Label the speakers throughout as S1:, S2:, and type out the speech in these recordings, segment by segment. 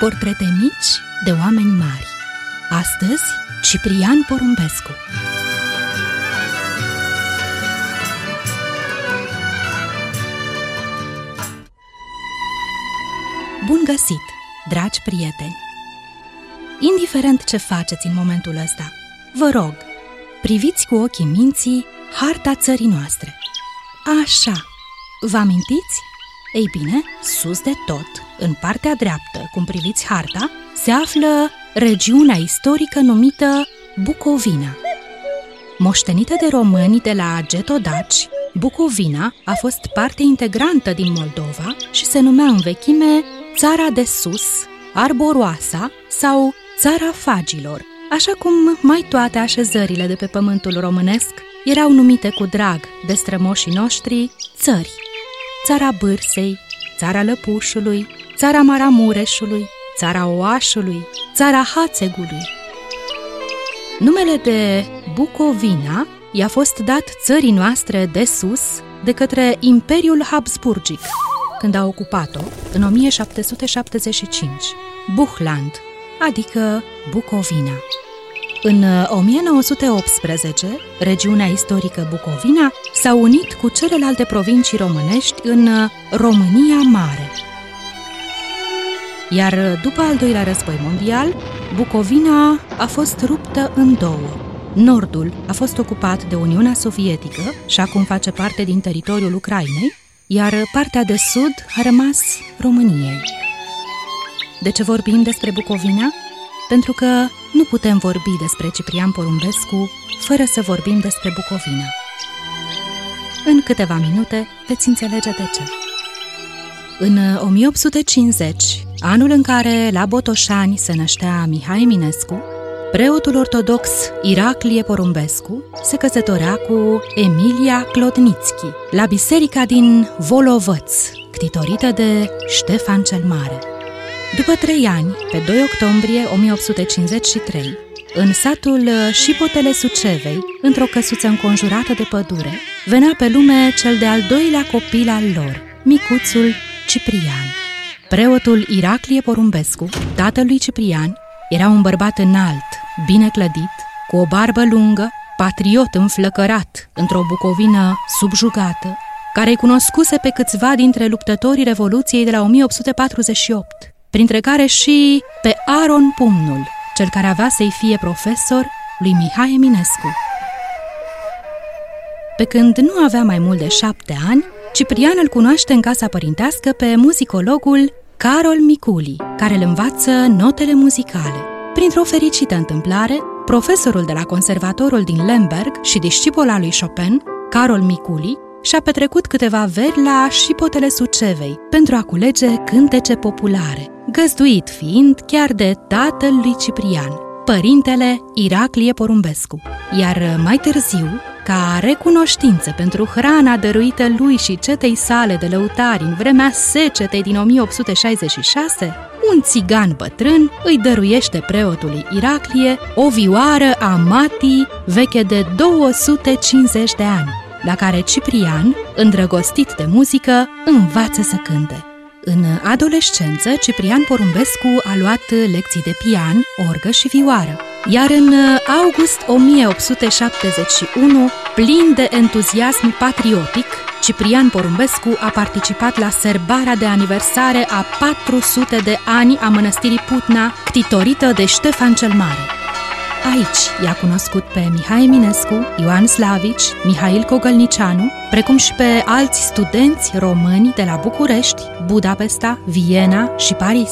S1: Portrete mici de oameni mari. Astăzi, Ciprian Porumbescu. Bun găsit, dragi prieteni! Indiferent ce faceți în momentul ăsta, vă rog, priviți cu ochii minții harta țării noastre. Așa, vă amintiți? Ei bine, sus de tot, în partea dreaptă, cum priviți harta, se află regiunea istorică numită Bucovina. Moștenită de români de la Getodaci, Bucovina a fost parte integrantă din Moldova și se numea în vechime Țara de Sus, Arboroasa sau Țara Fagilor, așa cum mai toate așezările de pe pământul românesc erau numite cu drag de strămoșii noștri țări țara Bârsei, țara Lăpușului, țara Maramureșului, țara Oașului, țara Hațegului. Numele de Bucovina i-a fost dat țării noastre de sus de către Imperiul Habsburgic, când a ocupat-o în 1775, Buchland, adică Bucovina. În 1918, uh, regiunea istorică Bucovina s-a unit cu celelalte provincii românești în uh, România Mare. Iar uh, după al doilea război mondial, Bucovina a fost ruptă în două. Nordul a fost ocupat de Uniunea Sovietică și acum face parte din teritoriul Ucrainei, iar partea de sud a rămas României. De ce vorbim despre Bucovina? Pentru că nu putem vorbi despre Ciprian Porumbescu fără să vorbim despre Bucovina. În câteva minute veți înțelege de ce. În 1850, anul în care la Botoșani se năștea Mihai Eminescu, preotul ortodox Iraclie Porumbescu se căsătorea cu Emilia Clodnițchi la biserica din Volovăț, ctitorită de Ștefan cel Mare. După trei ani, pe 2 octombrie 1853, în satul Șipotele Sucevei, într-o căsuță înconjurată de pădure, venea pe lume cel de-al doilea copil al lor, micuțul Ciprian. Preotul Iraclie Porumbescu, tatăl lui Ciprian, era un bărbat înalt, bine clădit, cu o barbă lungă, patriot înflăcărat, într-o bucovină subjugată, care îi cunoscuse pe câțiva dintre luptătorii Revoluției de la 1848 printre care și pe Aaron Pumnul, cel care avea să-i fie profesor lui Mihai Eminescu. Pe când nu avea mai mult de șapte ani, Ciprian îl cunoaște în casa părintească pe muzicologul Carol Miculi, care îl învață notele muzicale. Printr-o fericită întâmplare, profesorul de la conservatorul din Lemberg și discipol al lui Chopin, Carol Miculi, și-a petrecut câteva veri la șipotele Sucevei pentru a culege cântece populare, găzduit fiind chiar de tatăl lui Ciprian, părintele Iraclie Porumbescu. Iar mai târziu, ca recunoștință pentru hrana dăruită lui și cetei sale de lăutari în vremea secetei din 1866, un țigan bătrân îi dăruiește preotului Iraclie o vioară a matii veche de 250 de ani, la care Ciprian, îndrăgostit de muzică, învață să cânte. În adolescență, Ciprian Porumbescu a luat lecții de pian, orgă și vioară, iar în august 1871, plin de entuziasm patriotic, Ciprian Porumbescu a participat la serbarea de aniversare a 400 de ani a mănăstirii Putna, ctitorită de Ștefan cel Mare. Aici i-a cunoscut pe Mihai Eminescu, Ioan Slavici, Mihail Cogălnicianu, precum și pe alți studenți români de la București, Budapesta, Viena și Paris.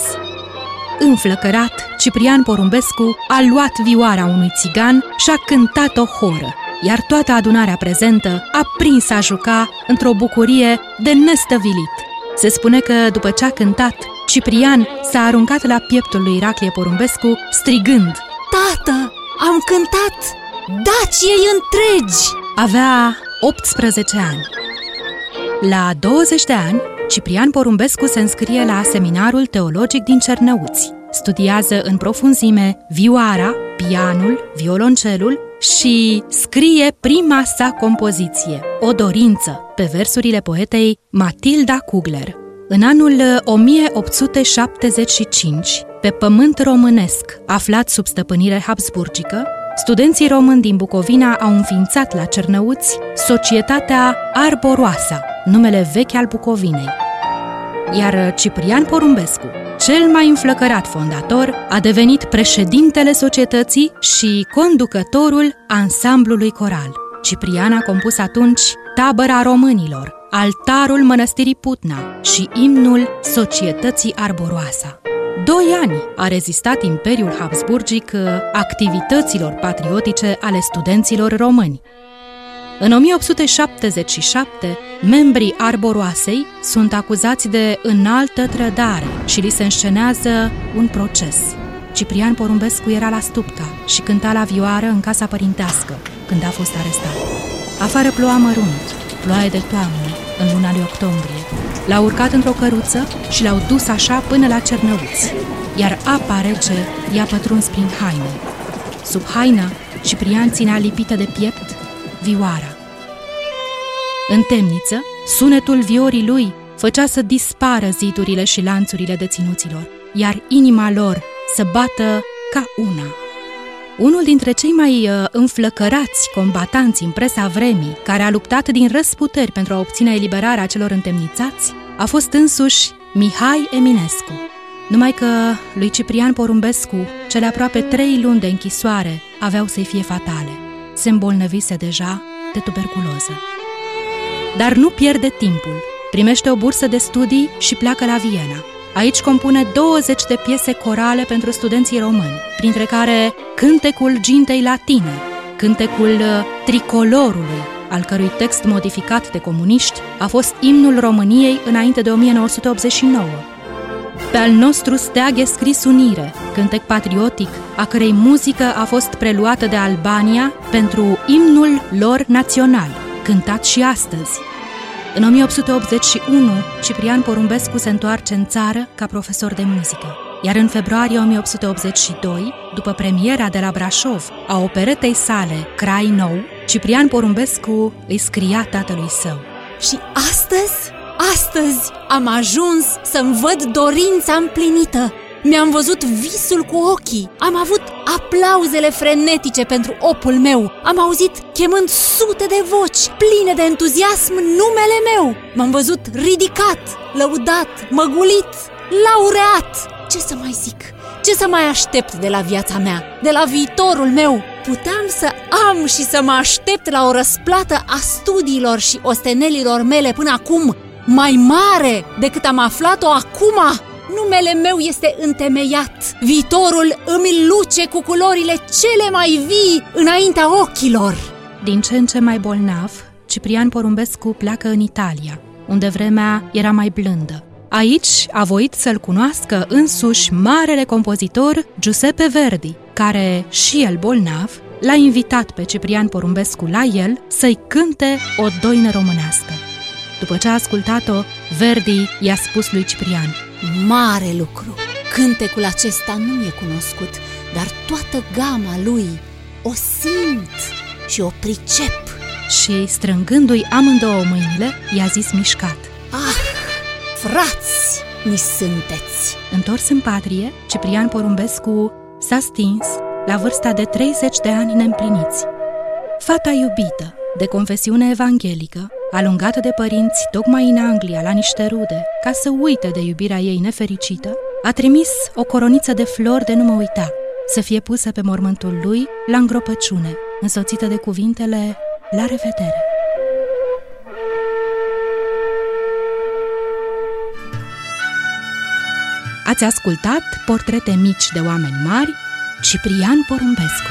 S1: Înflăcărat, Ciprian Porumbescu a luat vioara unui țigan și a cântat o horă, iar toată adunarea prezentă a prins a juca într-o bucurie de nestăvilit. Se spune că după ce a cântat, Ciprian s-a aruncat la pieptul lui Iraclie Porumbescu, strigând
S2: Tată, am cântat Daciei întregi!
S1: Avea 18 ani. La 20 de ani, Ciprian Porumbescu se înscrie la Seminarul Teologic din Cernăuți. Studiază în profunzime vioara, pianul, violoncelul și scrie prima sa compoziție, O dorință, pe versurile poetei Matilda Kugler. În anul 1875, pe pământ românesc, aflat sub stăpânire habsburgică, studenții români din Bucovina au înființat la Cernăuți Societatea Arboroasa, numele vechi al Bucovinei. Iar Ciprian Porumbescu, cel mai înflăcărat fondator, a devenit președintele societății și conducătorul ansamblului coral. Ciprian a compus atunci Tabăra Românilor, altarul mănăstirii Putna și imnul Societății Arboroasa. Doi ani a rezistat Imperiul Habsburgic activităților patriotice ale studenților români. În 1877, membrii Arboroasei sunt acuzați de înaltă trădare și li se înscenează un proces. Ciprian Porumbescu era la Stupta și cânta la vioară în casa părintească când a fost arestat. Afară ploua mărunt, ploaie de toamnă, în luna lui octombrie. L-au urcat într-o căruță și l-au dus așa până la Cernăuți, iar apa rece i-a pătruns prin haine. Sub haină, Ciprian ținea lipită de piept vioara. În temniță, sunetul viorii lui făcea să dispară zidurile și lanțurile deținuților, iar inima lor să bată ca una. Unul dintre cei mai uh, înflăcărați combatanți în presa vremii, care a luptat din răsputeri pentru a obține eliberarea celor întemnițați, a fost însuși Mihai Eminescu. Numai că lui Ciprian Porumbescu, cele aproape trei luni de închisoare aveau să-i fie fatale. Se îmbolnăvise deja de tuberculoză. Dar nu pierde timpul. Primește o bursă de studii și pleacă la Viena. Aici compune 20 de piese corale pentru studenții români, printre care Cântecul Gintei Latine, Cântecul uh, Tricolorului, al cărui text modificat de comuniști a fost imnul României înainte de 1989. Pe al nostru steag e scris unire, cântec patriotic, a cărei muzică a fost preluată de Albania pentru imnul lor național, cântat și astăzi. În 1881, Ciprian Porumbescu se întoarce în țară ca profesor de muzică. Iar în februarie 1882, după premiera de la Brașov a operetei sale Crai Nou, Ciprian Porumbescu îi scria tatălui său.
S2: Și astăzi, astăzi am ajuns să-mi văd dorința împlinită mi-am văzut visul cu ochii, am avut aplauzele frenetice pentru opul meu, am auzit chemând sute de voci pline de entuziasm numele meu, m-am văzut ridicat, lăudat, măgulit, laureat. Ce să mai zic? Ce să mai aștept de la viața mea, de la viitorul meu? Puteam să am și să mă aștept la o răsplată a studiilor și ostenelilor mele până acum, mai mare decât am aflat-o acum Numele meu este întemeiat. Viitorul îmi luce cu culorile cele mai vii înaintea ochilor.
S1: Din ce în ce mai bolnav, Ciprian Porumbescu pleacă în Italia, unde vremea era mai blândă. Aici a voit să-l cunoască însuși marele compozitor Giuseppe Verdi, care, și el bolnav, l-a invitat pe Ciprian Porumbescu la el să-i cânte o doină românească. După ce a ascultat-o, Verdi i-a spus lui Ciprian –
S2: Mare lucru! Cântecul acesta nu mi-e cunoscut, dar toată gama lui o simt și o pricep.
S1: Și, strângându-i amândouă mâinile, i-a zis mișcat.
S2: Ah, frați mi sunteți!
S1: Întors în patrie, Ciprian Porumbescu s-a stins la vârsta de 30 de ani neîmpliniți. Fata iubită, de confesiune evanghelică, alungată de părinți tocmai în Anglia la niște rude, ca să uite de iubirea ei nefericită, a trimis o coroniță de flori de nu mă uita, să fie pusă pe mormântul lui la îngropăciune, însoțită de cuvintele La revedere! Ați ascultat portrete mici de oameni mari, Ciprian Porumbescu.